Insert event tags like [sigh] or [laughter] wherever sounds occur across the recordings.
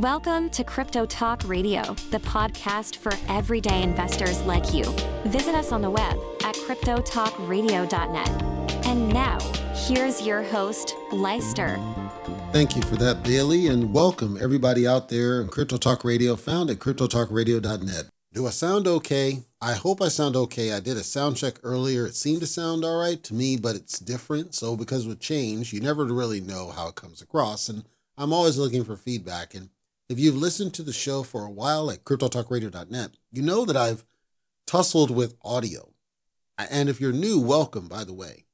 Welcome to Crypto Talk Radio, the podcast for everyday investors like you. Visit us on the web at cryptotalkradio.net. And now, here's your host, Leister. Thank you for that, Bailey, and welcome everybody out there in Crypto Talk Radio, found at cryptotalkradio.net. Do I sound okay? I hope I sound okay. I did a sound check earlier. It seemed to sound all right to me, but it's different. So, because with change, you never really know how it comes across. And I'm always looking for feedback. And if you've listened to the show for a while at cryptotalkradio.net, you know that I've tussled with audio. And if you're new, welcome, by the way.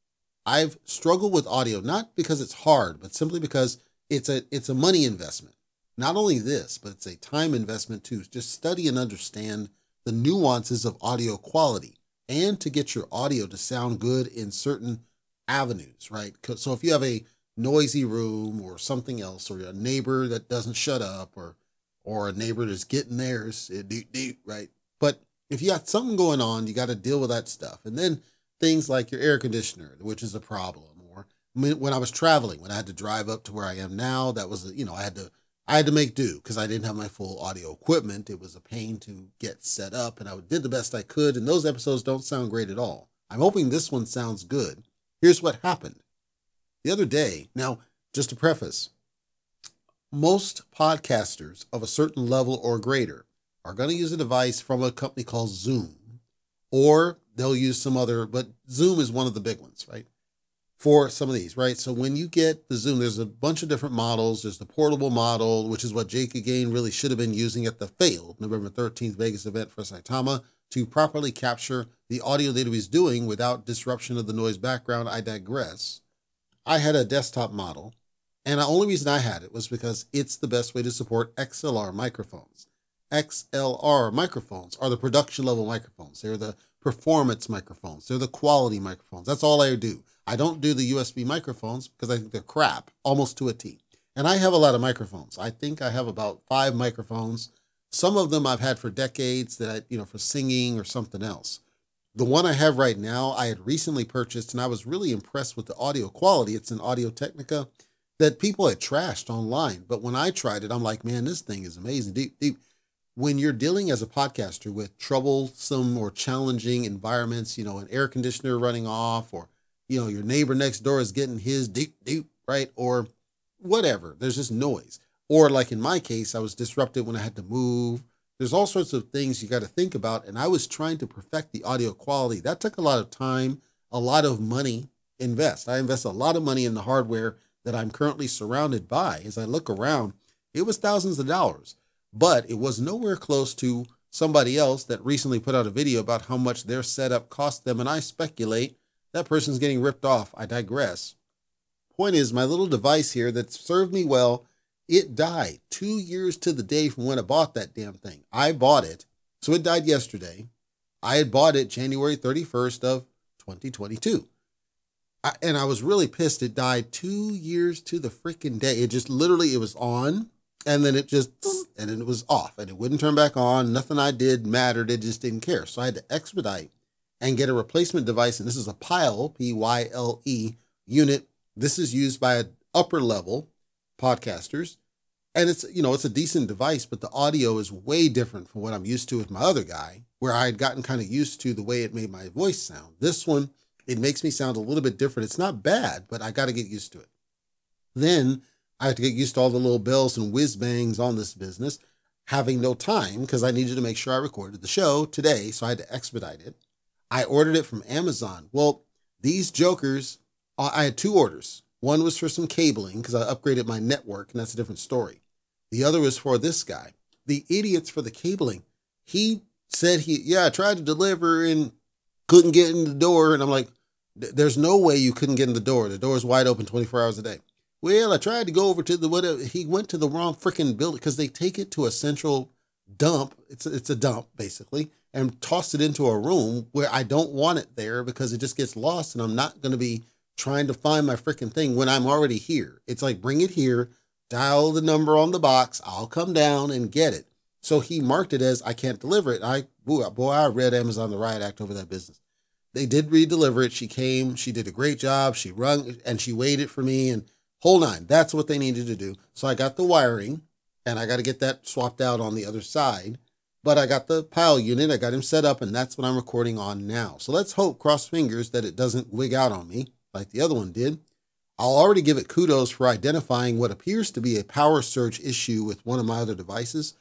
I've struggled with audio, not because it's hard, but simply because it's a it's a money investment. Not only this, but it's a time investment too. Just study and understand the nuances of audio quality and to get your audio to sound good in certain avenues, right? So if you have a noisy room or something else, or a neighbor that doesn't shut up, or or a neighbor that's getting theirs, right? But if you got something going on, you got to deal with that stuff. And then things like your air conditioner, which is a problem, or when I was traveling, when I had to drive up to where I am now, that was you know I had to I had to make do because I didn't have my full audio equipment. It was a pain to get set up, and I did the best I could. And those episodes don't sound great at all. I'm hoping this one sounds good. Here's what happened. The other day, now, just to preface, most podcasters of a certain level or greater are going to use a device from a company called Zoom, or they'll use some other, but Zoom is one of the big ones, right? For some of these, right? So when you get the Zoom, there's a bunch of different models. There's the portable model, which is what Jake again really should have been using at the failed November 13th Vegas event for Saitama to properly capture the audio that he was doing without disruption of the noise background. I digress. I had a desktop model, and the only reason I had it was because it's the best way to support XLR microphones. XLR microphones are the production level microphones. They're the performance microphones. They're the quality microphones. That's all I do. I don't do the USB microphones because I think they're crap, almost to a T. And I have a lot of microphones. I think I have about five microphones. Some of them I've had for decades that I, you know, for singing or something else. The one I have right now, I had recently purchased and I was really impressed with the audio quality. It's an Audio Technica that people had trashed online. But when I tried it, I'm like, man, this thing is amazing. Deep, deep. When you're dealing as a podcaster with troublesome or challenging environments, you know, an air conditioner running off, or, you know, your neighbor next door is getting his deep, deep, right? Or whatever. There's just noise. Or like in my case, I was disrupted when I had to move there's all sorts of things you got to think about. And I was trying to perfect the audio quality. That took a lot of time, a lot of money invest. I invest a lot of money in the hardware that I'm currently surrounded by. As I look around, it was thousands of dollars, but it was nowhere close to somebody else that recently put out a video about how much their setup cost them. And I speculate that person's getting ripped off. I digress. Point is, my little device here that served me well it died two years to the day from when I bought that damn thing. I bought it. So it died yesterday. I had bought it January 31st of 2022. I, and I was really pissed. It died two years to the freaking day. It just literally, it was on and then it just, and then it was off and it wouldn't turn back on. Nothing I did mattered. It just didn't care. So I had to expedite and get a replacement device. And this is a Pyle, P Y L E unit. This is used by upper level podcasters and it's you know it's a decent device but the audio is way different from what i'm used to with my other guy where i had gotten kind of used to the way it made my voice sound. This one it makes me sound a little bit different. It's not bad but i got to get used to it. Then i had to get used to all the little bells and whiz bangs on this business having no time because i needed to make sure i recorded the show today so i had to expedite it. I ordered it from amazon. Well these jokers i had two orders. One was for some cabling because I upgraded my network, and that's a different story. The other was for this guy. The idiots for the cabling. He said he, yeah, I tried to deliver and couldn't get in the door. And I'm like, there's no way you couldn't get in the door. The door is wide open 24 hours a day. Well, I tried to go over to the whatever. He went to the wrong freaking building because they take it to a central dump. It's a, it's a dump basically, and toss it into a room where I don't want it there because it just gets lost, and I'm not going to be trying to find my freaking thing when I'm already here. It's like, bring it here, dial the number on the box, I'll come down and get it. So he marked it as I can't deliver it. I boy, I read Amazon the riot act over that business. They did redeliver it. She came, she did a great job. She rung and she waited for me and whole nine. That's what they needed to do. So I got the wiring and I got to get that swapped out on the other side. But I got the Pyle unit, I got him set up, and that's what I'm recording on now. So let's hope, cross fingers, that it doesn't wig out on me like the other one did. I'll already give it kudos for identifying what appears to be a power surge issue with one of my other devices,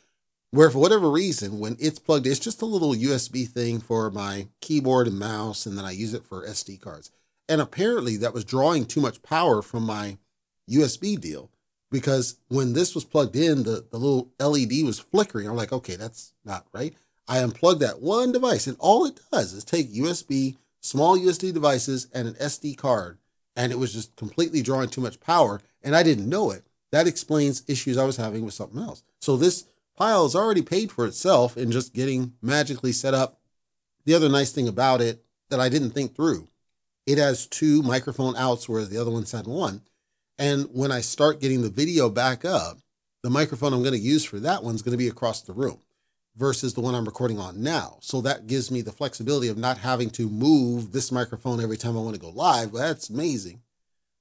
where for whatever reason, when it's plugged, in, it's just a little USB thing for my keyboard and mouse, and then I use it for SD cards. And apparently that was drawing too much power from my USB deal because when this was plugged in, the, the little LED was flickering. I'm like, okay, that's not right. I unplugged that one device, and all it does is take USB, small USB devices, and an SD card, and it was just completely drawing too much power, and I didn't know it. That explains issues I was having with something else. So this Pyle is already paid for itself in just getting magically set up. The other nice thing about it that I didn't think through, it has two microphone outs, whereas the other ones had one. And when I start getting the video back up, the microphone I'm going to use for that one's going to be across the room versus the one I'm recording on now. So that gives me the flexibility of not having to move this microphone every time I want to go live. Well, that's amazing.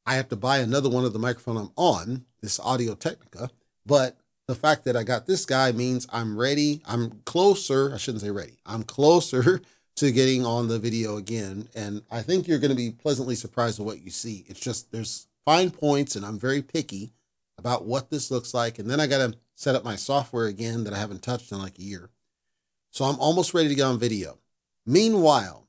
I have to buy another one of the microphone I'm on, this Audio Technica. But the fact that I got this guy means I'm ready. I'm closer. I shouldn't say ready. I'm closer [laughs] to getting on the video again. And I think you're going to be pleasantly surprised with what you see. It's just there's fine points and I'm very picky about what this looks like. And then I got to set up my software again that I haven't touched in like a year. So I'm almost ready to get on video. Meanwhile,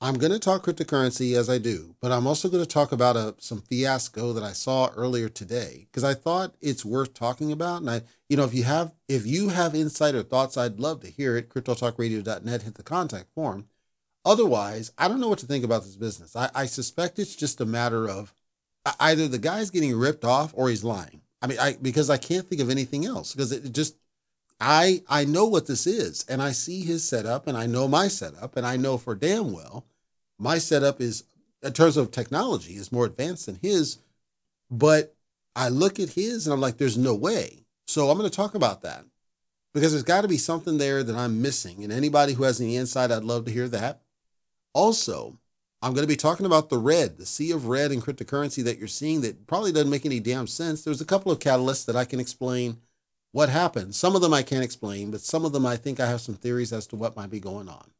I'm going to talk cryptocurrency as I do, but I'm also going to talk about a, some fiasco that I saw earlier today because I thought it's worth talking about. And I, you know, if you have if you have insight or thoughts, I'd love to hear it. CryptoTalkRadio.net, hit the contact form. Otherwise, I don't know what to think about this business. I, I suspect it's just a matter of either the guy's getting ripped off or he's lying. I mean, I because I can't think of anything else because it just I I know what this is and I see his setup and I know my setup and I know for damn well my setup is in terms of technology is more advanced than his, but I look at his and I'm like, there's no way. So I'm going to talk about that because there's got to be something there that I'm missing. And anybody who has any insight, I'd love to hear that. Also, I'm going to be talking about the red, the sea of red in cryptocurrency that you're seeing that probably doesn't make any damn sense. There's a couple of catalysts that I can explain what happened. Some of them I can't explain, but some of them I think I have some theories as to what might be going on.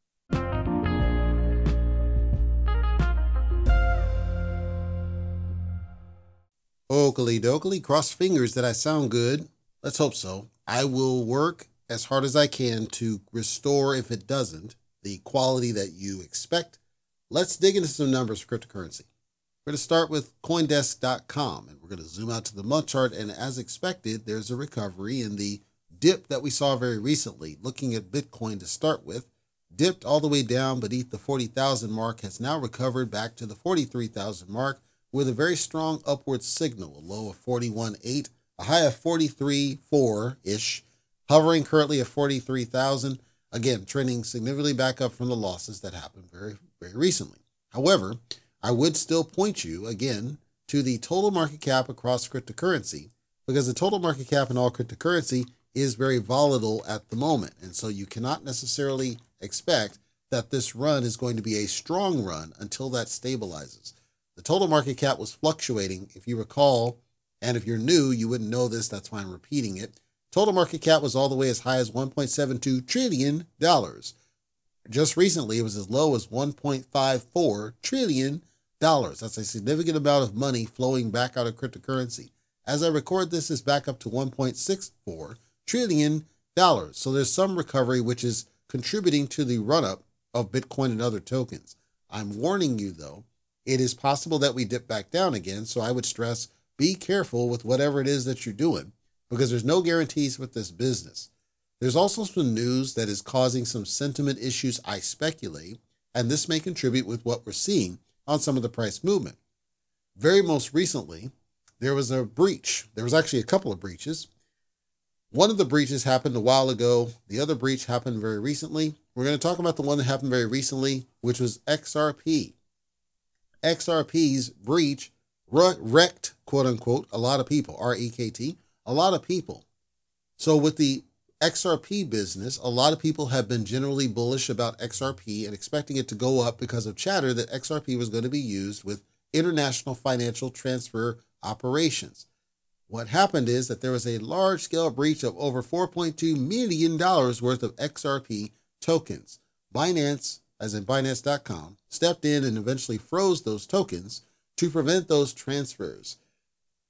Oakley dokley, cross fingers that I sound good. Let's hope so. I will work as hard as I can to restore, if it doesn't, the quality that you expect Let's dig into some numbers for cryptocurrency. We're going to start with Coindesk.com and we're going to zoom out to the month chart. And as expected, there's a recovery in the dip that we saw very recently. Looking at Bitcoin to start with, dipped all the way down beneath the 40,000 mark, has now recovered back to the 43,000 mark with a very strong upward signal, a low of 41.8, a high of 43.4 ish, hovering currently at 43,000. Again, trending significantly back up from the losses that happened very very recently. However, I would still point you again to the total market cap across cryptocurrency because the total market cap in all cryptocurrency is very volatile at the moment. And so you cannot necessarily expect that this run is going to be a strong run until that stabilizes. The total market cap was fluctuating. If you recall, and if you're new, you wouldn't know this. That's why I'm repeating it. Total market cap was all the way as high as $1.72 trillion. Just recently, it was as low as 1.54 trillion dollars. That's a significant amount of money flowing back out of cryptocurrency. As I record this, is back up to 1.64 trillion dollars. So there's some recovery, which is contributing to the run up of Bitcoin and other tokens. I'm warning you though, it is possible that we dip back down again. So I would stress be careful with whatever it is that you're doing because there's no guarantees with this business. There's also some news that is causing some sentiment issues, I speculate, and this may contribute with what we're seeing on some of the price movement. Very most recently, there was a breach. There was actually a couple of breaches. One of the breaches happened a while ago. The other breach happened very recently. We're going to talk about the one that happened very recently, which was XRP. XRP's breach wrecked, quote unquote, a lot of people, R E K T, a lot of people. So, with the XRP business, a lot of people have been generally bullish about XRP and expecting it to go up because of chatter that XRP was going to be used with international financial transfer operations. What happened is that there was a large scale breach of over $4.2 million worth of XRP tokens. Binance, as in Binance.com, stepped in and eventually froze those tokens to prevent those transfers.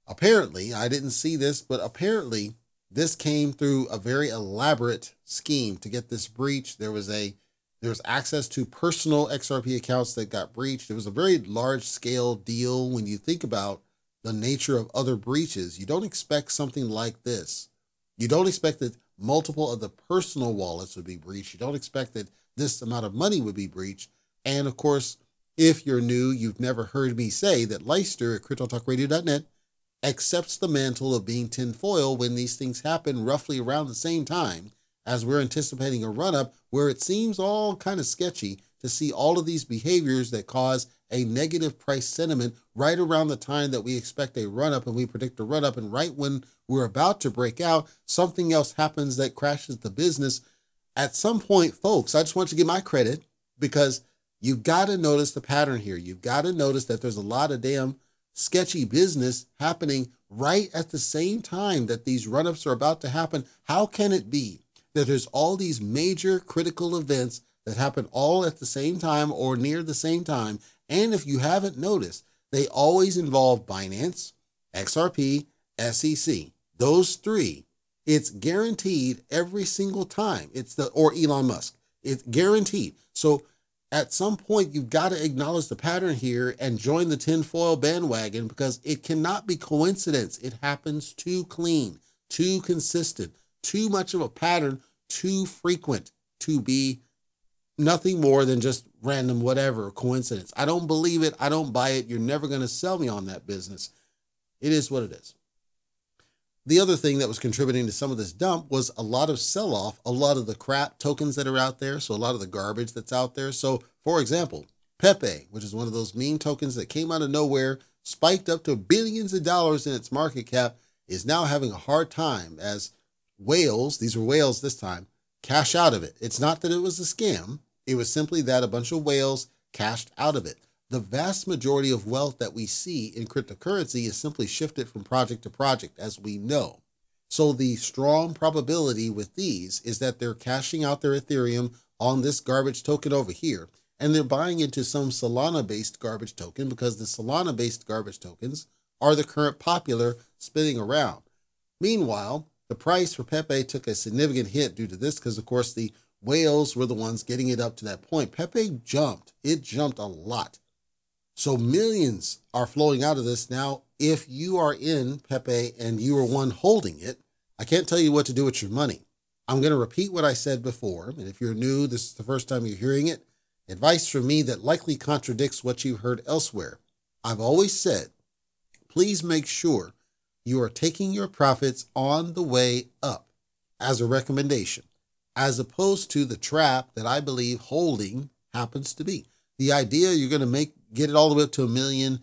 Apparently, I didn't see this, but apparently, this came through a very elaborate scheme to get this breach. There was a there was access to personal XRP accounts that got breached. It was a very large scale deal when you think about the nature of other breaches. You don't expect something like this. You don't expect that multiple of the personal wallets would be breached. You don't expect that this amount of money would be breached. And of course, if you're new, you've never heard me say that Leister at CryptoTalkRadio.net accepts the mantle of being tinfoil when these things happen roughly around the same time as we're anticipating a run up where it seems all kind of sketchy to see all of these behaviors that cause a negative price sentiment right around the time that we expect a run up and we predict a run up. And right when we're about to break out, something else happens that crashes the business. At some point, folks, I just want to give my credit because you've got to notice the pattern here. You've got to notice that there's a lot of damn sketchy business happening right at the same time that these run ups are about to happen. How can it be that there's all these major critical events that happen all at the same time or near the same time? And if you haven't noticed, they always involve Binance, XRP, SEC. Those three. It's guaranteed every single time. It's the or Elon Musk. It's guaranteed. So at some point you've got to acknowledge the pattern here and join the tinfoil bandwagon because it cannot be coincidence. It happens too clean, too consistent, too much of a pattern, too frequent to be nothing more than just random whatever coincidence. I don't believe it. I don't buy it. You're never going to sell me on that business. It is what it is. The other thing that was contributing to some of this dump was a lot of sell off, a lot of the crap tokens that are out there. So, a lot of the garbage that's out there. So, for example, Pepe, which is one of those meme tokens that came out of nowhere, spiked up to billions of dollars in its market cap, is now having a hard time as whales, these were whales this time, cash out of it. It's not that it was a scam, it was simply that a bunch of whales cashed out of it the vast majority of wealth that we see in cryptocurrency is simply shifted from project to project, as we know. So, the strong probability with these is that they're cashing out their Ethereum on this garbage token over here, and they're buying into some Solana based garbage token because the Solana based garbage tokens are the current popular spinning around. Meanwhile, the price for Pepe took a significant hit due to this because, of course, the whales were the ones getting it up to that point. Pepe jumped, it jumped a lot. So millions are flowing out of this now. If you are in Pepe and you are one holding it, I can't tell you what to do with your money. I'm going to repeat what I said before. And if you're new, this is the first time you're hearing it. Advice from me that likely contradicts what you've heard elsewhere. I've always said, please make sure you are taking your profits on the way up as a recommendation, as opposed to the trap that I believe holding happens to be. The idea you're going to make get it all the way up to a million.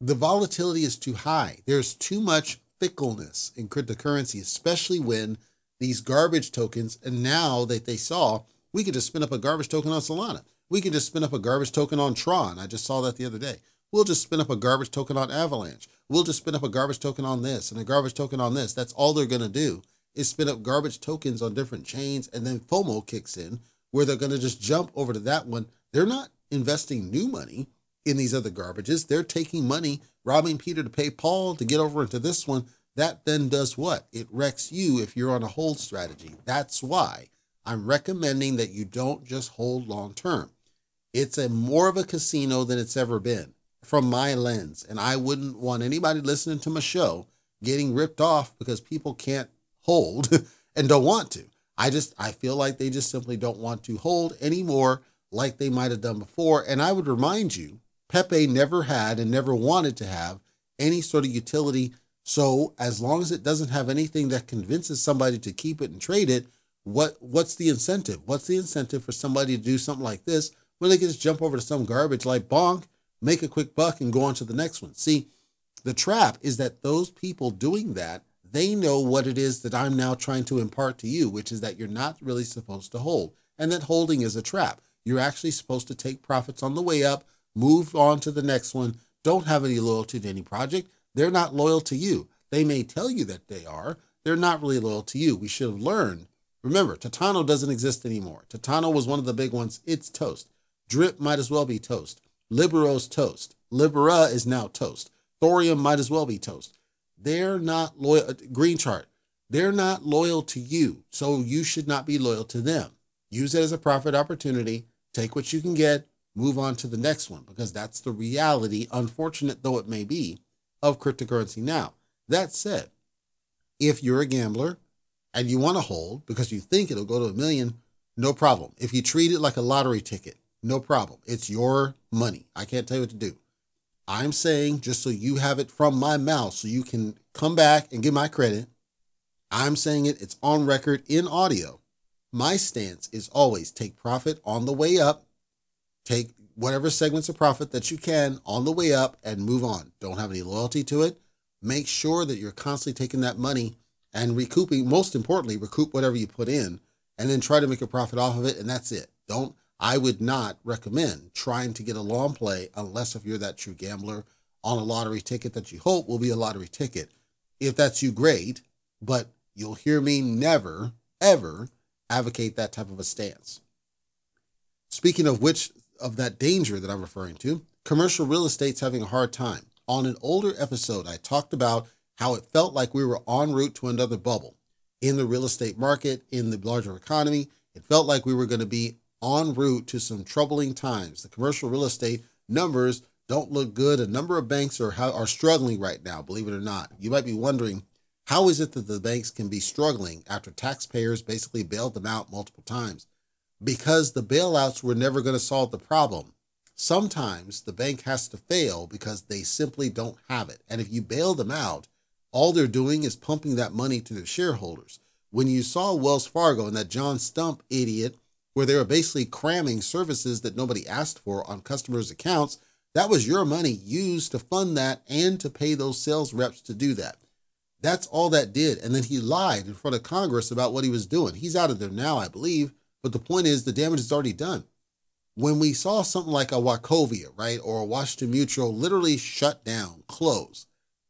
The volatility is too high. There's too much fickleness in cryptocurrency, especially when these garbage tokens, and now that they saw, we could just spin up a garbage token on Solana. We could just spin up a garbage token on Tron. I just saw that the other day. We'll just spin up a garbage token on Avalanche. We'll just spin up a garbage token on this and a garbage token on this. That's all they're going to do is spin up garbage tokens on different chains. And then FOMO kicks in where they're going to just jump over to that one. They're not investing new money in these other garbages. They're taking money, robbing Peter to pay Paul to get over into this one. That then does what? It wrecks you if you're on a hold strategy. That's why I'm recommending that you don't just hold long term. It's a more of a casino than it's ever been from my lens. And I wouldn't want anybody listening to my show getting ripped off because people can't hold [laughs] and don't want to. I just I feel like they just simply don't want to hold anymore like they might have done before. And I would remind you Pepe never had and never wanted to have any sort of utility. So as long as it doesn't have anything that convinces somebody to keep it and trade it, what what's the incentive? What's the incentive for somebody to do something like this when they can just jump over to some garbage like bonk, make a quick buck, and go on to the next one? See, the trap is that those people doing that, they know what it is that I'm now trying to impart to you, which is that you're not really supposed to hold, and that holding is a trap. You're actually supposed to take profits on the way up move on to the next one. Don't have any loyalty to any project. They're not loyal to you. They may tell you that they are. They're not really loyal to you. We should have learned. Remember, Titano doesn't exist anymore. Titano was one of the big ones. It's toast. Drip might as well be toast. Libero's toast. Libera is now toast. Thorium might as well be toast. They're not loyal. Green chart. They're not loyal to you. So you should not be loyal to them. Use it as a profit opportunity. Take what you can get. Move on to the next one because that's the reality, unfortunate though it may be, of cryptocurrency now. That said, if you're a gambler and you want to hold because you think it'll go to a million, no problem. If you treat it like a lottery ticket, no problem. It's your money. I can't tell you what to do. I'm saying just so you have it from my mouth so you can come back and get my credit. I'm saying it, it's on record in audio. My stance is always take profit on the way up, take whatever segments of profit that you can on the way up and move on. Don't have any loyalty to it. Make sure that you're constantly taking that money and recouping, most importantly, recoup whatever you put in and then try to make a profit off of it. And that's it. Don't I would not recommend trying to get a long play unless if you're that true gambler on a lottery ticket that you hope will be a lottery ticket. If that's you, great, but you'll hear me never, ever advocate that type of a stance. Speaking of which, of that danger that I'm referring to, commercial real estate's having a hard time. On an older episode, I talked about how it felt like we were en route to another bubble in the real estate market, in the larger economy. It felt like we were going to be en route to some troubling times. The commercial real estate numbers don't look good. A number of banks are are struggling right now, believe it or not. You might be wondering, how is it that the banks can be struggling after taxpayers basically bailed them out multiple times? Because the bailouts were never going to solve the problem. Sometimes the bank has to fail because they simply don't have it. And if you bail them out, all they're doing is pumping that money to their shareholders. When you saw Wells Fargo and that John Stumpf idiot where they were basically cramming services that nobody asked for on customers' accounts. That was your money used to fund that and to pay those sales reps to do that. That's all that did. And then he lied in front of Congress about what he was doing. He's out of there now, I believe. But the point is, the damage is already done. When we saw something like a Wachovia, right, or a Washington Mutual literally shut down, close,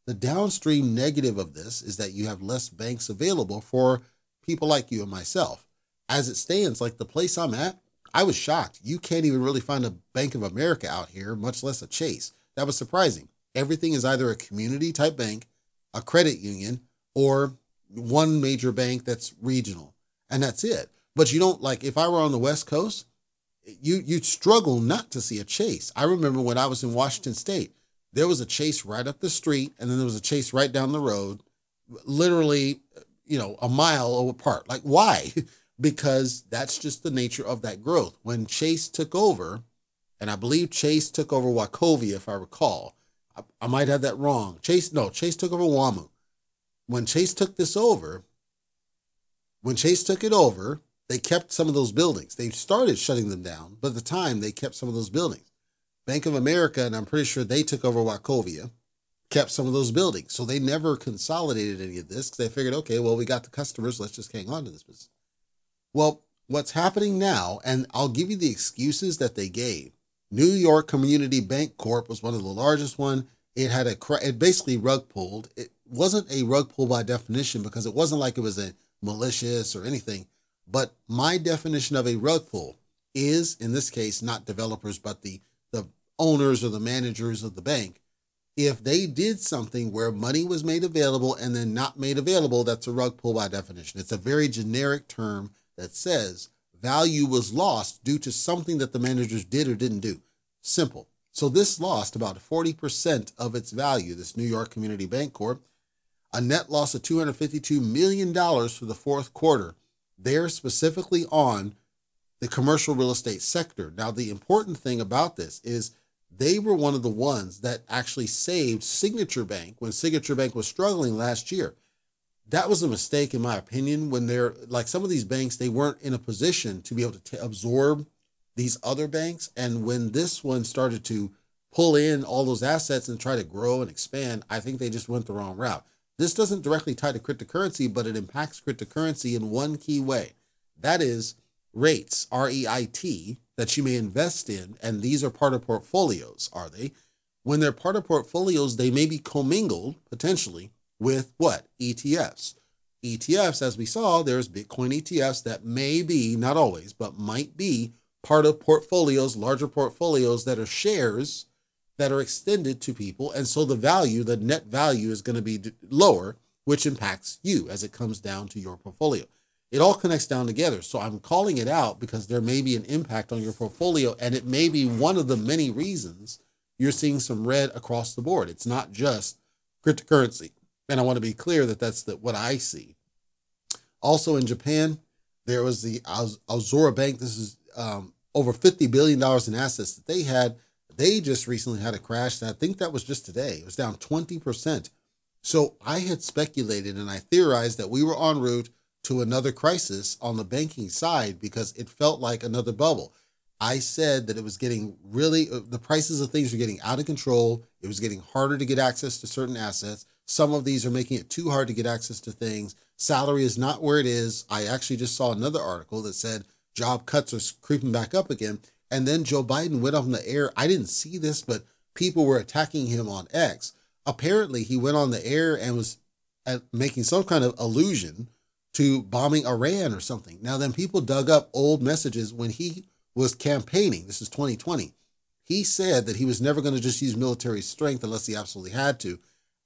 the downstream negative of this is that you have less banks available for people like you and myself as it stands, like the place I'm at, I was shocked. You can't even really find a Bank of America out here, much less a Chase. That was surprising. Everything is either a community type bank, a credit union, or one major bank that's regional. And that's it. But you don't like if I were on the West Coast, you you'd struggle not to see a chase. I remember when I was in Washington State, there was a chase right up the street, and then there was a chase right down the road, literally, you know, a mile apart. Like, why? [laughs] because that's just the nature of that growth. When Chase took over, and I believe Chase took over Wachovia, if I recall. I, I might have that wrong. Chase, no, Chase took over WAMU. When Chase took this over, when Chase took it over, they kept some of those buildings. They started shutting them down, but at the time they kept some of those buildings. Bank of America, and I'm pretty sure they took over Wachovia, kept some of those buildings. So they never consolidated any of this because they figured, okay, well, we got the customers. Let's just hang on to this business. Well, what's happening now, and I'll give you the excuses that they gave. New York Community Bancorp was one of the largest one. It had a it basically rug pulled. It wasn't a rug pull by definition because it wasn't like it was a malicious or anything. But my definition of a rug pull is, in this case, not developers, but the the owners or the managers of the bank. If they did something where money was made available and then not made available, that's a rug pull by definition. It's a very generic term that says value was lost due to something that the managers did or didn't do. Simple. So this lost about 40% of its value, this New York Community Bancorp, a net loss of $252 million for the fourth quarter. They're specifically on the commercial real estate sector. Now, the important thing about this is they were one of the ones that actually saved Signature Bank when Signature Bank was struggling last year. That was a mistake in my opinion when they're like some of these banks they weren't in a position to be able to t- absorb these other banks. And when this one started to pull in all those assets and try to grow and expand i think they just went the wrong route this doesn't directly tie to cryptocurrency but it impacts cryptocurrency in one key way that is REITs r-e-i-t that you may invest in and these are part of portfolios are they when they're part of portfolios they may be commingled potentially with what? ETFs. ETFs, as we saw, there's Bitcoin ETFs that may be, not always, but might be part of portfolios, larger portfolios that are shares that are extended to people. And so the value, the net value is going to be lower, which impacts you as it comes down to your portfolio. It all connects down together. So I'm calling it out because there may be an impact on your portfolio, and it may be one of the many reasons you're seeing some red across the board. It's not just cryptocurrency. And I want to be clear that that's the, what I see. Also in Japan, there was the Aozora Bank. This is um, over $50 billion in assets that they had. They just recently had a crash. And I think that was just today. It was down 20%. So I had speculated and I theorized that we were en route to another crisis on the banking side because it felt like another bubble. I said that it was getting really, uh, the prices of things were getting out of control. It was getting harder to get access to certain assets. Some of these are making it too hard to get access to things. Salary is not where it is. I actually just saw another article that said job cuts are creeping back up again. And then Joe Biden went on the air. I didn't see this, but people were attacking him on X. Apparently, he went on the air and was uh, making some kind of allusion to bombing Iran or something. Now, then people dug up old messages when he was campaigning. This is 2020. He said that he was never going to just use military strength unless he absolutely had to.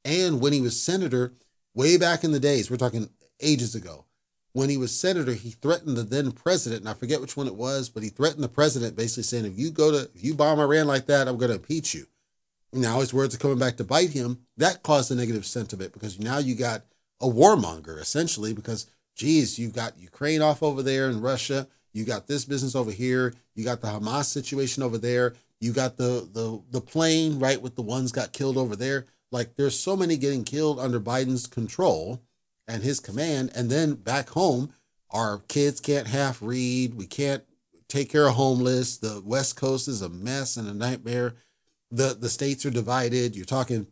And when he was senator, way back in the days, we're talking ages ago, when he was senator, he threatened the then president, and I forget which one it was, but he threatened the president basically saying, if you go to, if you bomb Iran like that, I'm going to impeach you. Now his words are coming back to bite him. That caused a negative sentiment because now you got a warmonger essentially because, geez, you got Ukraine off over there in Russia. You got this business over here. You got the Hamas situation over there. You got the the the plane right with the ones got killed over there. Like there's so many getting killed under Biden's control and his command. And then back home, our kids can't half read. We can't take care of homeless. The West Coast is a mess and a nightmare. The the states are divided. You're talking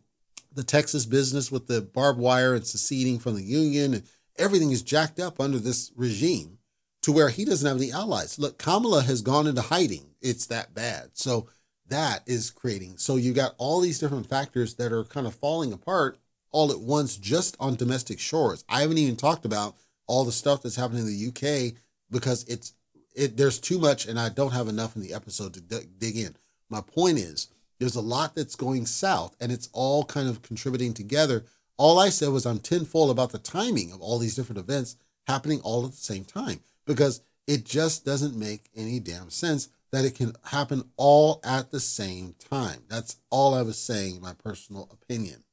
the Texas business with the barbed wire and seceding from the union and everything is jacked up under this regime to where he doesn't have any allies. Look, Kamala has gone into hiding. It's that bad. So that is creating. So you got all these different factors that are kind of falling apart all at once just on domestic shores. I haven't even talked about all the stuff that's happening in the UK because it's it there's too much and I don't have enough in the episode to d- dig in. My point is there's a lot that's going south and it's all kind of contributing together. All I said was I'm tenfold about the timing of all these different events happening all at the same time because it just doesn't make any damn sense that it can happen all at the same time. That's all I was saying, in my personal opinion.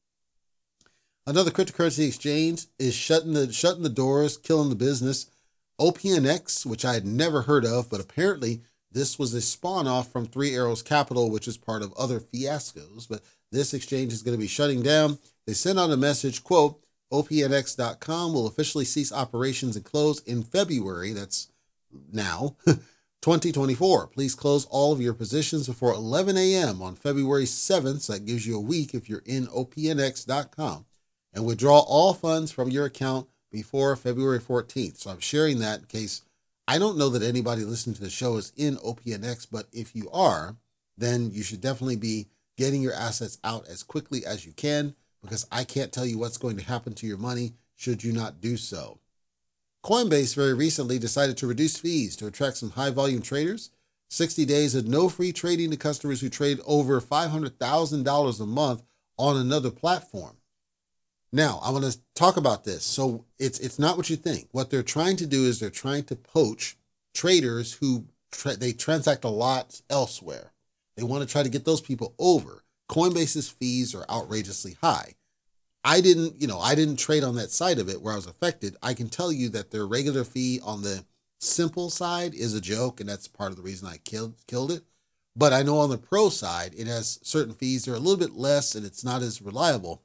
Another cryptocurrency exchange is shutting the shutting the doors, killing the business. OPNX, which I had never heard of, but apparently this was a spawn off from Three Arrows Capital, which is part of other fiascos. But this exchange is going to be shutting down. They sent out a message, quote, OPNX.com will officially cease operations and close in February. That's now. [laughs] 2024. Please close all of your positions before 11 a.m. on February 7th. So that gives you a week if you're in opnx.com. And withdraw all funds from your account before February 14th. So I'm sharing that in case I don't know that anybody listening to the show is in OPNX, but if you are, then you should definitely be getting your assets out as quickly as you can because I can't tell you what's going to happen to your money should you not do so. Coinbase very recently decided to reduce fees to attract some high volume traders. 60 days of no free trading to customers who trade over $500,000 a month on another platform. Now, I want to talk about this. So it's it's not what you think. What they're trying to do is they're trying to poach traders who tra- they transact a lot elsewhere. They want to try to get those people over. Coinbase's fees are outrageously high. I didn't, you know, I didn't trade on that side of it where I was affected. I can tell you that their regular fee on the simple side is a joke, and that's part of the reason I killed killed it. But I know on the pro side, it has certain fees. They're a little bit less, and it's not as reliable.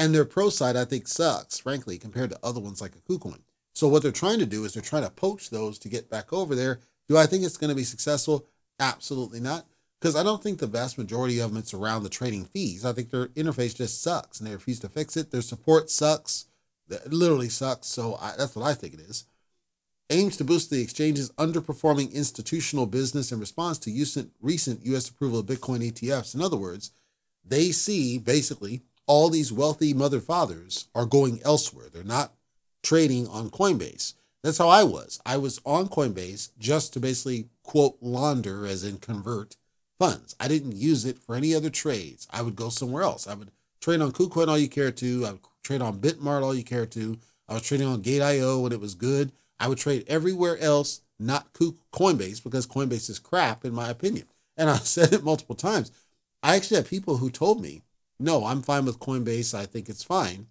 And their pro side, I think, sucks, frankly, compared to other ones like a KuCoin. So what they're trying to do is they're trying to poach those to get back over there. Do I think it's going to be successful? Absolutely not because I don't think the vast majority of them it's around the trading fees. I think their interface just sucks and they refuse to fix it. Their support sucks, it literally sucks. So I, that's what I think it is. Aims to boost the exchange's underperforming institutional business in response to recent, recent U.S. approval of Bitcoin ETFs. In other words, they see basically all these wealthy mother fathers are going elsewhere. They're not trading on Coinbase. That's how I was. I was on Coinbase just to basically quote launder, as in convert funds. I didn't use it for any other trades. I would go somewhere else. I would trade on KuCoin all you care to. I would trade on Bitmart all you care to. I was trading on Gate.io when it was good. I would trade everywhere else, not Coinbase, because Coinbase is crap, in my opinion. And [laughs] I've said it multiple times. I actually had people who told me, no, I'm fine with Coinbase. I think it's fine.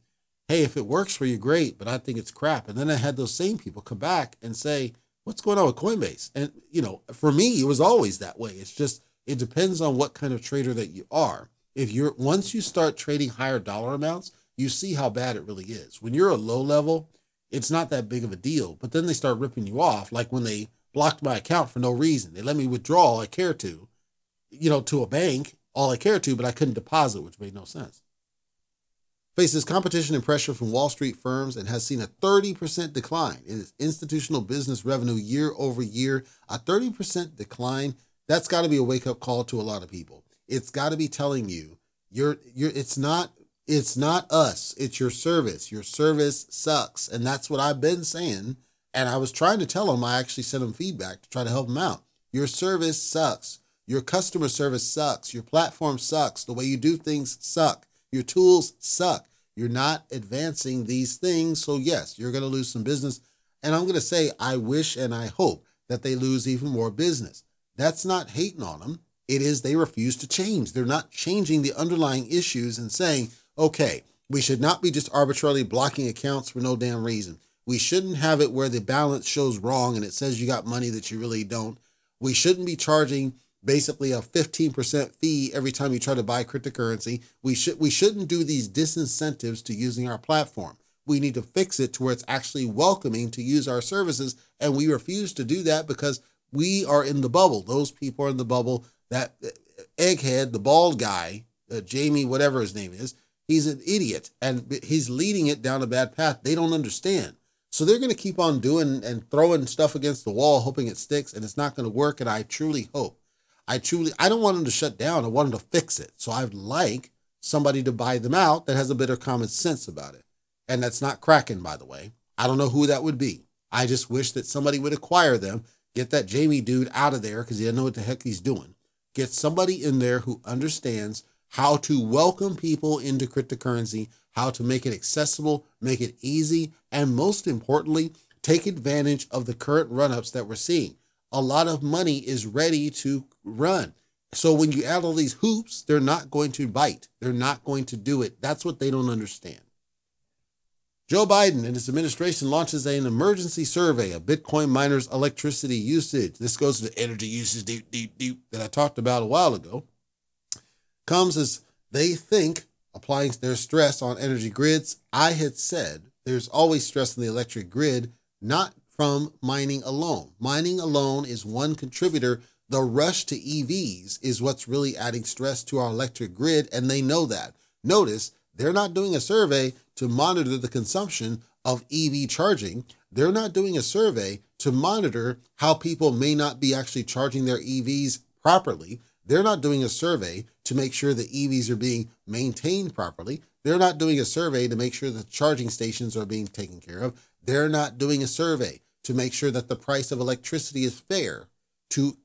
Hey, if it works for you, great, but I think it's crap. And then I had those same people come back and say, what's going on with Coinbase? And, you know, for me, it was always that way. It's just, it depends on what kind of trader that you are. If you're, once you start trading higher dollar amounts, you see how bad it really is. When you're a low level, it's not that big of a deal. But then they start ripping you off, like when they blocked my account for no reason. They let me withdraw I care to, you know, to a bank, all I care to, but I couldn't deposit, which made no sense. Faces competition and pressure from Wall Street firms and has seen a 30% decline in its institutional business revenue year over year. A 30% decline, that's got to be a wake up call to a lot of people. It's got to be telling you you're you're it's not it's not us, it's your service. Your service sucks. And that's what I've been saying. And I was trying to tell them, I actually sent them feedback to try to help them out. Your service sucks. Your customer service sucks. Your platform sucks. The way you do things suck. Your tools suck. You're not advancing these things. So, yes, you're going to lose some business. And I'm going to say, I wish and I hope that they lose even more business. That's not hating on them. It is they refuse to change. They're not changing the underlying issues and saying, okay, we should not be just arbitrarily blocking accounts for no damn reason. We shouldn't have it where the balance shows wrong and it says you got money that you really don't. We shouldn't be charging basically a 15% fee every time you try to buy cryptocurrency. We should we shouldn't do these disincentives to using our platform. We need to fix it to where it's actually welcoming to use our services and we refuse to do that because we are in the bubble. Those people are in the bubble. That uh, egghead, the bald guy, uh, Jamie whatever his name is, He's an idiot and he's leading it down a bad path. They don't understand. So they're going to keep on doing and throwing stuff against the wall, hoping it sticks, and it's not going to work. And I truly hope, I truly, I don't want them to shut down. I want them to fix it. So I'd like somebody to buy them out that has a bit of common sense about it. And that's not Kraken, by the way. I don't know who that would be. I just wish that somebody would acquire them, get that Jamie dude out of there because he doesn't know what the heck he's doing. Get somebody in there who understands how to welcome people into cryptocurrency, how to make it accessible, make it easy, and most importantly, take advantage of the current run ups that we're seeing. A lot of money is ready to run. So when you add all these hoops, they're not going to bite. They're not going to do it. That's what they don't understand. Joe Biden and his administration launches an emergency survey of Bitcoin miners' electricity usage. This goes to the energy usage deep, deep, deep that I talked about a while ago comes as they think applying their stress on energy grids. I had said there's always stress in the electric grid, not from mining alone. Mining alone is one contributor. The rush to EVs is what's really adding stress to our electric grid, and they know that. Notice they're not doing a survey to monitor the consumption of EV charging. They're not doing a survey to monitor how people may not be actually charging their EVs properly. They're not doing a survey to make sure the EVs are being maintained properly. They're not doing a survey to make sure the charging stations are being taken care of. They're not doing a survey to make sure that the price of electricity is fair to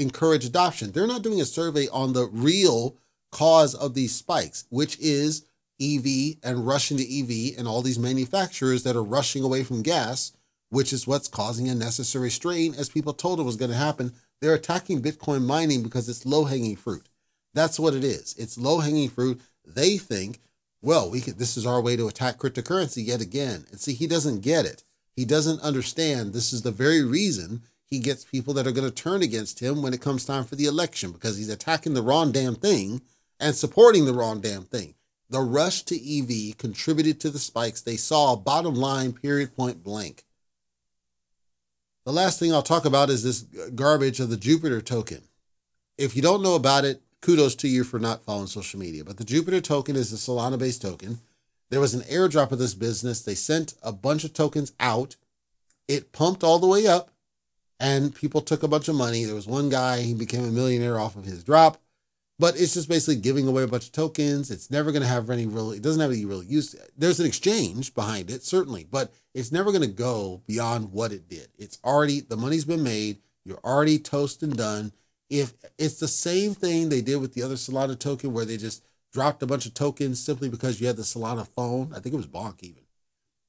encourage adoption. They're not doing a survey on the real cause of these spikes, which is EV and rushing to EV and all these manufacturers that are rushing away from gas, which is what's causing unnecessary strain, as people told it was going to happen they're attacking Bitcoin mining because it's low hanging fruit. That's what it is. It's low hanging fruit. They think, well, we could, this is our way to attack cryptocurrency yet again. And see, he doesn't get it. He doesn't understand this is the very reason he gets people that are going to turn against him when it comes time for the election because he's attacking the wrong damn thing and supporting the wrong damn thing. The rush to EV contributed to the spikes they saw, bottom line, period, point blank. The last thing I'll talk about is this garbage of the Jupiter token. If you don't know about it, kudos to you for not following social media. But the Jupiter token is a Solana based token. There was an airdrop of this business. They sent a bunch of tokens out. It pumped all the way up and people took a bunch of money. There was one guy, he became a millionaire off of his drop. but it's just basically giving away a bunch of tokens. It's never going to have any real, it doesn't have any real use. There's an exchange behind it, certainly, but it's never going to go beyond what it did. It's already, the money's been made. You're already toast and done. If it's the same thing they did with the other Solana token where they just dropped a bunch of tokens simply because you had the Solana phone, I think it was Bonk even.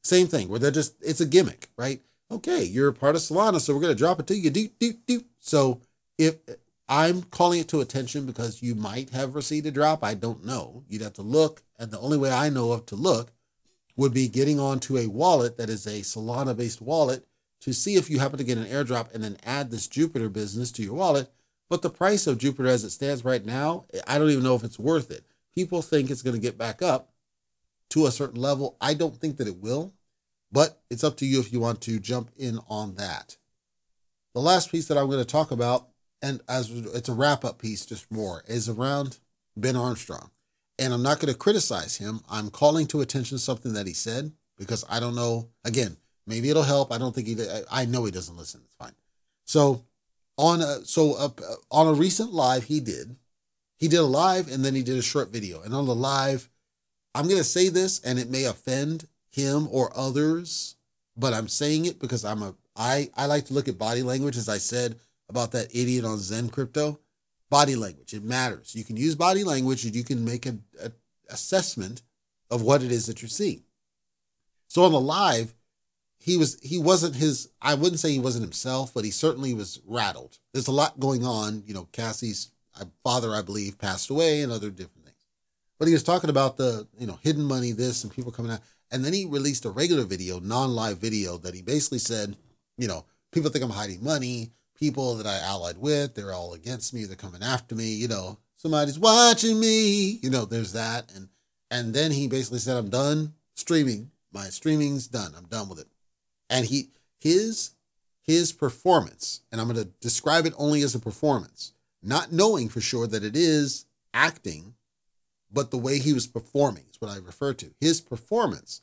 Same thing where they're just, it's a gimmick, right? Okay, you're a part of Solana, so we're going to drop it to you. So if I'm calling it to attention because you might have received a drop. I don't know. You'd have to look. And the only way I know of to look would be getting onto a wallet that is a Solana based wallet to see if you happen to get an airdrop and then add this Jupiter business to your wallet. But the price of Jupiter as it stands right now, I don't even know if it's worth it. People think it's going to get back up to a certain level. I don't think that it will, but it's up to you if you want to jump in on that. The last piece that I'm going to talk about and as it's a wrap up piece, just more is around Ben Armstrong. And I'm not going to criticize him. I'm calling to attention something that he said because I don't know. Again, maybe it'll help. I don't think he. I know he doesn't listen. It's fine. So on a so a, on a recent live he did, he did a live and then he did a short video. And on the live, I'm going to say this and it may offend him or others, but I'm saying it because I'm a I I like to look at body language as I said about that idiot on Zen Crypto. Body language, it matters. You can use body language and you can make an assessment of what it is that you're seeing. So on the live, he was he wasn't his I wouldn't say he wasn't himself, but he certainly was rattled. There's a lot going on. You know, Cassie's uh, father, I believe, passed away and other different things. But he was talking about the, you know, hidden money, this and people coming out. And then he released a regular video, non-live video, that he basically said, you know, people think I'm hiding money people that I allied with, they're all against me, they're coming after me, you know, somebody's watching me, you know, there's that. And and then he basically said, I'm done streaming. My streaming's done. I'm done with it. And he his his performance, and I'm gonna describe it only as a performance, not knowing for sure that it is acting, but the way he was performing is what I refer to. His performance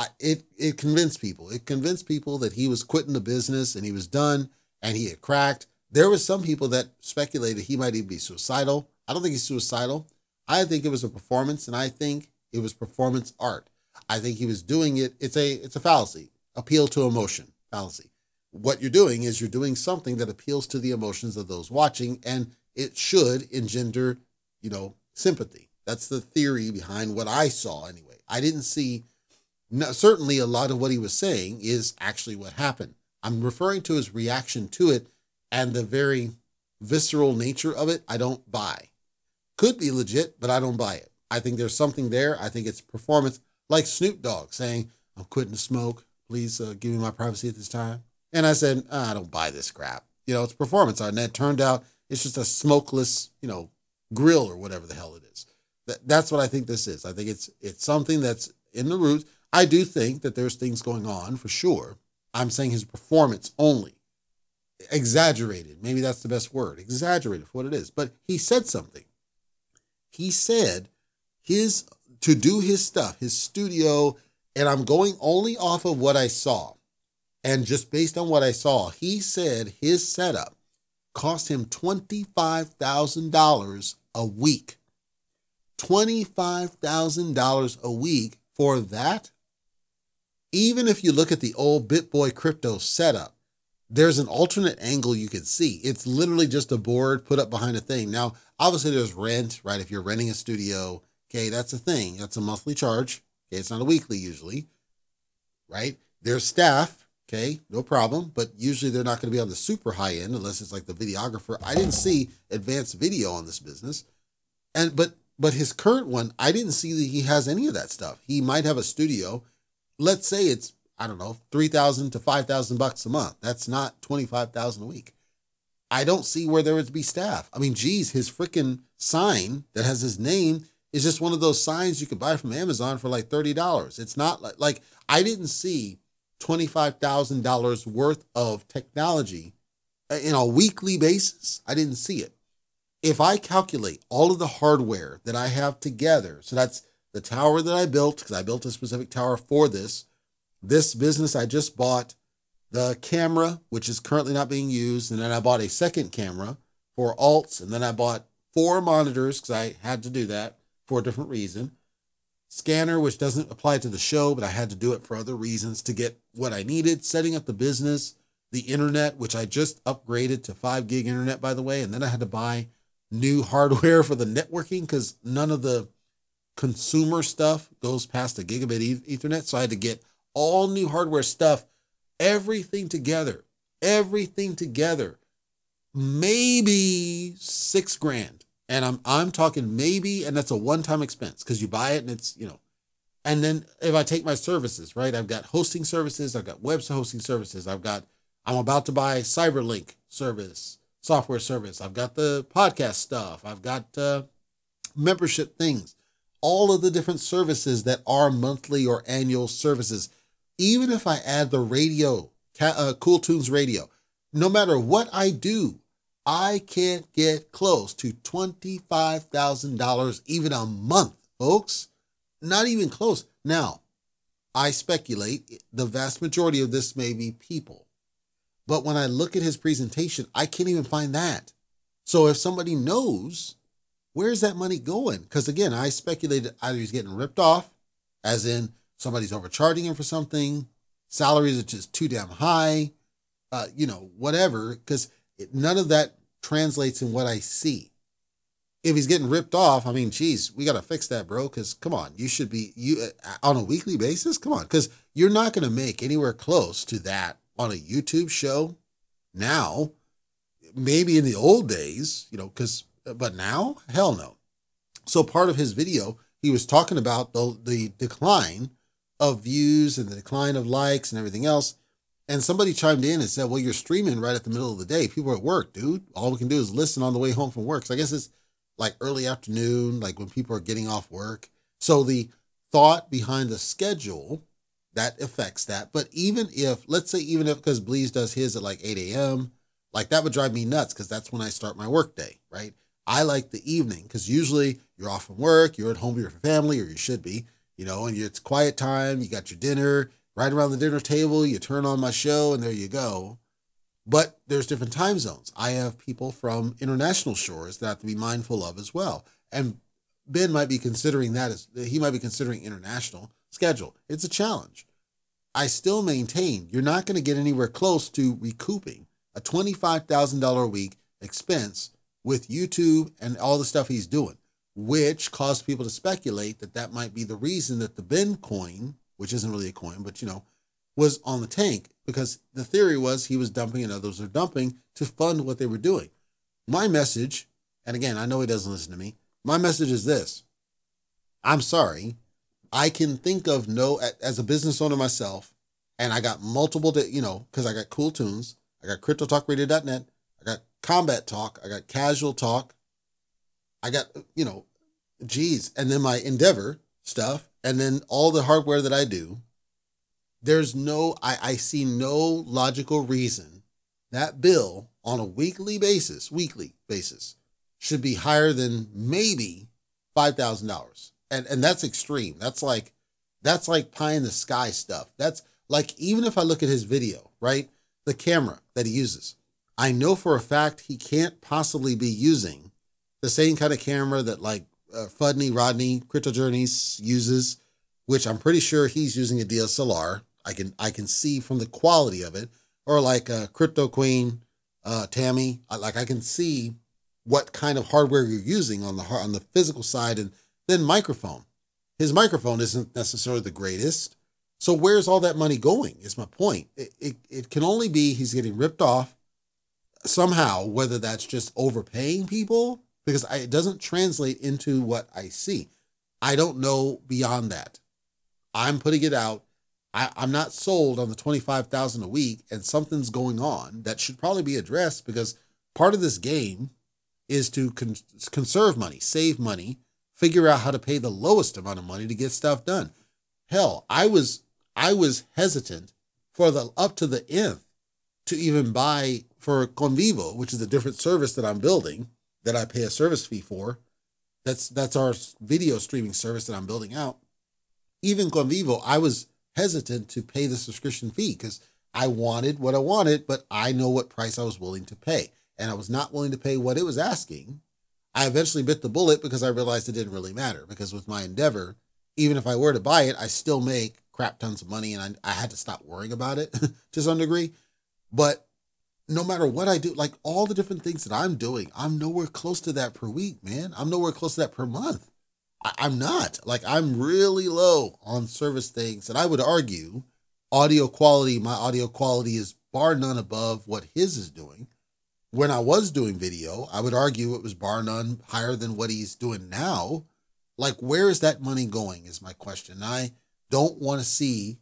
I, it it convinced people. It convinced people that he was quitting the business and he was done and he had cracked. There was some people that speculated he might even be suicidal. I don't think he's suicidal. I think it was a performance, and I think it was performance art. I think he was doing it. It's a it's a fallacy. Appeal to emotion fallacy. What you're doing is you're doing something that appeals to the emotions of those watching, and it should engender, you know, sympathy. That's the theory behind what I saw anyway. I didn't see. No, certainly, a lot of what he was saying is actually what happened. I'm referring to his reaction to it and the very visceral nature of it. I don't buy. Could be legit, but I don't buy it. I think there's something there. I think it's performance, like Snoop Dogg saying, I'm quitting the smoke. Please uh, give me my privacy at this time. And I said, ah, I don't buy this crap. You know, it's performance art. And it turned out it's just a smokeless, you know, grill or whatever the hell it is. That, that's what I think this is. I think it's it's something that's in the roots. I do think that there's things going on for sure. I'm saying his performance only. Exaggerated. Maybe that's the best word. Exaggerated for what it is. But he said something. He said his to do his stuff, his studio, and I'm going only off of what I saw. And just based on what I saw, he said his setup cost him $25,000 a week. $25,000 a week for that even if you look at the old BitBoy crypto setup, there's an alternate angle you can see. It's literally just a board put up behind a thing. Now, obviously, there's rent, right? If you're renting a studio, okay, that's a thing. That's a monthly charge. Okay, it's not a weekly usually, right? There's staff, okay, no problem. But usually they're not going to be on the super high end unless it's like the videographer. I didn't see advanced video on this business, and but but his current one, I didn't see that he has any of that stuff. He might have a studio let's say it's I don't know, 3000 to 5000 bucks a month. That's not 25,000 a week. I don't see where there would be staff. I mean, geez, his freaking sign that has his name is just one of those signs you could buy from Amazon for like $30. It's not like like I didn't see $25,000 worth of technology uh, in a weekly basis. I didn't see it. If I calculate all of the hardware that I have together, so that's the tower that I built, because I built a specific tower for this, this business I just bought, the camera, which is currently not being used, and then I bought a second camera for alts, and then I bought four monitors because I had to do that for a different reason. Scanner, which doesn't apply to the show, but I had to do it for other reasons to get what I needed. Setting up the business, the internet, which I just upgraded to five gig internet, by the way. And then I had to buy new [laughs] hardware for the networking because none of the consumer stuff goes past a gigabit ethernet. So I had to get all new hardware stuff, everything together, everything together. Maybe six grand. And I'm I'm talking maybe, and that's a one-time expense because you buy it and it's, you know. And then if I take my services, right? I've got hosting services, I've got web hosting services, I've got I'm about to buy Cyberlink service, software service. I've got the podcast stuff. I've got uh, membership things. All of the different services that are monthly or annual services. Even if I add the radio, uh, Cool Tunes Radio, no matter what I do, I can't get close to $25,000 even a month, folks. Not even close. Now, I speculate the vast majority of this may be people but when I look at his presentation, I can't even find that. So if somebody knows, where's that money going? Because again, I speculated either he's getting ripped off, as in somebody's overcharging him for something, salaries are just too damn high, uh, you know, whatever, because none of that translates in what I see. If he's getting ripped off, I mean, geez, we got to fix that, bro. Because come on, you should be you uh, on a weekly basis. Come on, because you're not going to make anywhere close to that on a YouTube show now. Maybe in the old days, you know, because, but now, hell no. So part of his video, he was talking about the, the decline of views and the decline of likes and everything else. And somebody chimed in and said, Well, you're streaming right at the middle of the day. People are at work, dude. All we can do is listen on the way home from work. So I guess it's like early afternoon, like when people are getting off work. So the thought behind the schedule that affects that. But even if, let's say, even if, because Bleeze does his at like 8 a.m., like that would drive me nuts because that's when I start my work day, right? I like the evening because usually you're off from work, you're at home with your family, or you should be, you know, and it's quiet time, you got your dinner, right around the dinner table, you turn on my show, and there you go. But there's different time zones. I have people from international shores that I have to be mindful of as well. And Ben might be considering that as he might be considering international schedule. It's a challenge. I still maintain you're not going to get anywhere close to recouping a $25,000 a week expense with YouTube and all the stuff he's doing, which caused people to speculate that that might be the reason that the Ben coin, which isn't really a coin, but you know, was on the tank because the theory was he was dumping and others were dumping to fund what they were doing. My message, and again, I know he doesn't listen to me, my message is this I'm sorry, I can think of no as a business owner myself, and I got multiple, you know, because I got cool tunes, I got cryptotalkradio.net, I got combat talk, I got casual talk, I got you know, geez, and then my endeavor stuff, and then all the hardware that I do. There's no, I, I see no logical reason that bill on a weekly basis, weekly basis, should be higher than maybe five thousand dollars and and that's extreme. That's like that's like pie in the sky stuff. That's like even if I look at his video, right? The camera that he uses. I know for a fact he can't possibly be using the same kind of camera that like uh, Fudney Rodney Crypto Journeys uses, which I'm pretty sure he's using a DSLR. I can I can see from the quality of it, or like uh, Crypto Queen uh, Tammy. like I can see what kind of hardware you're using on the on the physical side and then microphone. His microphone isn't necessarily the greatest. So where's all that money going? Is my point. It, it, it can only be he's getting ripped off somehow, whether that's just overpaying people, because I, it doesn't translate into what I see. I don't know beyond that. I'm putting it out. I, I'm not sold on the 25,000 a week and something's going on that should probably be addressed because part of this game is to con- conserve money, save money, figure out how to pay the lowest amount of money to get stuff done. Hell, I was I was hesitant for the up to the nth to even buy for Convivo, which is a different service that I'm building that I pay a service fee for. That's that's our video streaming service that I'm building out. Even Convivo, I was hesitant to pay the subscription fee because I wanted what I wanted, but I know what price I was willing to pay. And I was not willing to pay what it was asking I eventually bit the bullet because I realized it didn't really matter. Because with my endeavor, even if I were to buy it, I still make crap tons of money and I, I had to stop worrying about it [laughs] to some degree. But no matter what I do, like all the different things that I'm doing, I'm nowhere close to that per week, man. I'm nowhere close to that per month. I, I'm not. Like I'm really low on service things. And I would argue audio quality, my audio quality is bar none above what his is doing. When I was doing video, I would argue it was bar none higher than what he's doing now. Like, where is that money going? Is my question. I don't want to see,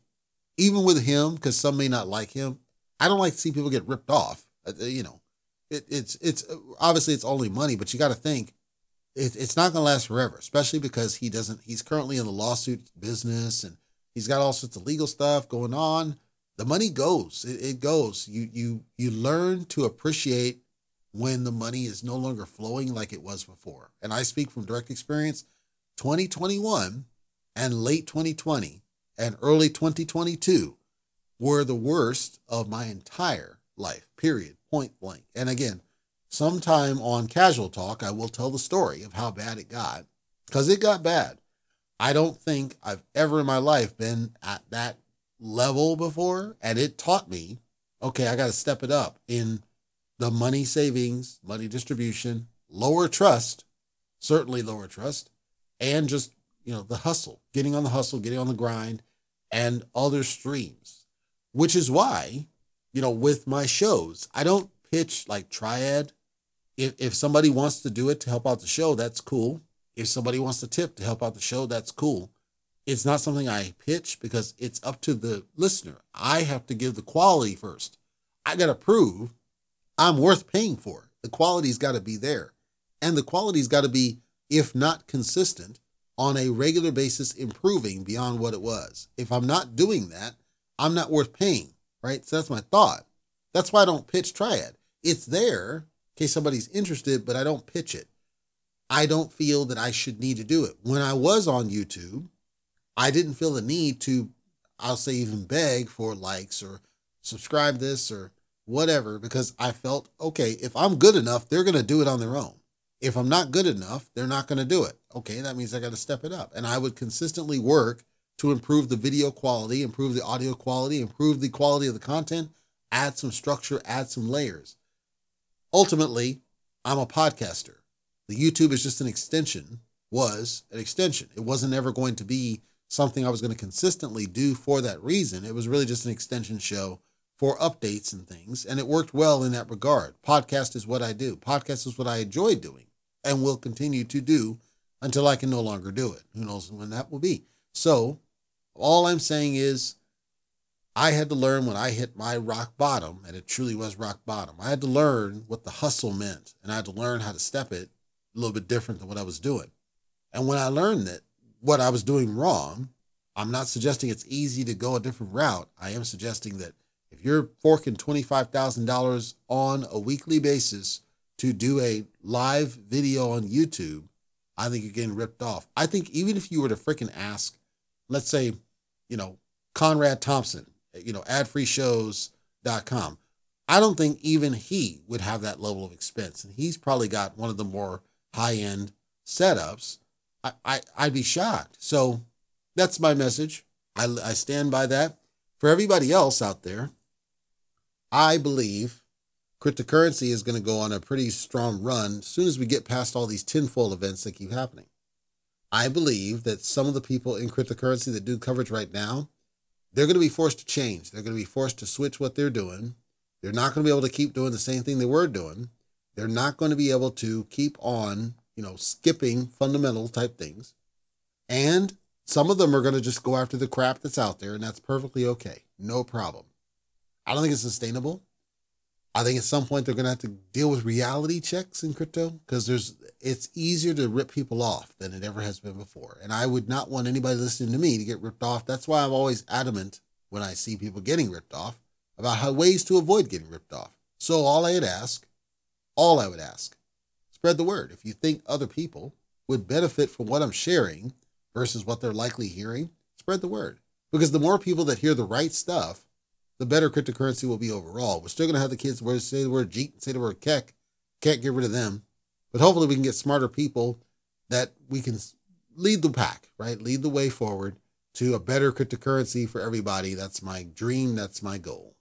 even with him, because some may not like him. I don't like to see people get ripped off. Uh, uh, you know, it, it's it's obviously it's only money, but you got to think it, it's not going to last forever, especially because he doesn't. He's currently in the lawsuit business and he's got all sorts of legal stuff going on. The money goes. It, it goes. You you you learn to appreciate when the money is no longer flowing like it was before. And I speak from direct experience. 2021 and late 2020 and early 2022 were the worst of my entire life, period, point blank. And again, sometime on Casual Talk, I will tell the story of how bad it got because it got bad. I don't think I've ever in my life been at that level before. And it taught me okay, I got to step it up in the money savings, money distribution, lower trust, certainly lower trust, and just, you know, the hustle, getting on the hustle, getting on the grind, and other streams, which is why, you know, with my shows, I don't pitch like triad. If, if somebody wants to do it to help out the show, that's cool. If somebody wants to tip to help out the show, that's cool. It's not something I pitch because it's up to the listener. I have to give the quality first. I got to prove I'm worth paying for. The quality's got to be there. And the quality's got to be if not consistent, on a regular basis improving beyond what it was. If I'm not doing that, I'm not worth paying, right? So that's my thought. That's why I don't pitch Triad. It's there in case somebody's interested, but I don't pitch it. I don't feel that I should need to do it. When I was on YouTube, I didn't feel the need to, I'll say, even beg for likes or subscribe this or whatever, because I felt, okay, if I'm good enough, they're going to do it on their own. If I'm not good enough, they're not going to do it. Okay, that means I got to step it up. And I would consistently work to improve the video quality, improve the audio quality, improve the quality of the content, add some structure, add some layers. Ultimately, I'm a podcaster. The YouTube is just an extension, was an extension. It wasn't ever going to be something I was going to consistently do for that reason. It was really just an extension show for updates and things. And it worked well in that regard. Podcast is what I do, podcast is what I enjoy doing and will continue to do until I can no longer do it. Who knows when that will be? So, all I'm saying is, I had to learn when I hit my rock bottom, and it truly was rock bottom. I had to learn what the hustle meant, and I had to learn how to step it a little bit different than what I was doing. And when I learned that what I was doing wrong, I'm not suggesting it's easy to go a different route. I am suggesting that if you're forking $25,000 on a weekly basis to do a live video on YouTube, I think you're getting ripped off. I think even if you were to freaking ask, let's say, you know, Conrad Thompson, you know, adfreeshows.com, I don't think even he would have that level of expense. And he's probably got one of the more high end setups. I, I, I'd be shocked. So that's my message. I, I stand by that. For everybody else out there, I believe cryptocurrency is going to go on a pretty strong run as soon as we get past all these tinfoil events that keep happening. I believe that some of the people in cryptocurrency that do coverage right now, they're going to be forced to change. They're going to be forced to switch what they're doing. They're not going to be able to keep doing the same thing they were doing. They're not going to be able to keep on, you know, skipping fundamental type things. And some of them are going to just go after the crap that's out there, and that's perfectly okay. No problem. I don't think it's sustainable. I think at some point they're going to have to deal with reality checks in crypto because there's it's easier to rip people off than it ever has been before. And I would not want anybody listening to me to get ripped off. That's why I'm always adamant when I see people getting ripped off about how ways to avoid getting ripped off. So all I would ask, all I would ask, spread the word. If you think other people would benefit from what I'm sharing versus what they're likely hearing, spread the word. Because the more people that hear the right stuff, the better cryptocurrency will be overall. We're still going to have the kids where say the word Jeet, say the word Keck. Can't get rid of them. but hopefully we can get smarter people that we can lead the pack, right? Lead the way forward to a better cryptocurrency for everybody. That's my dream. That's my goal.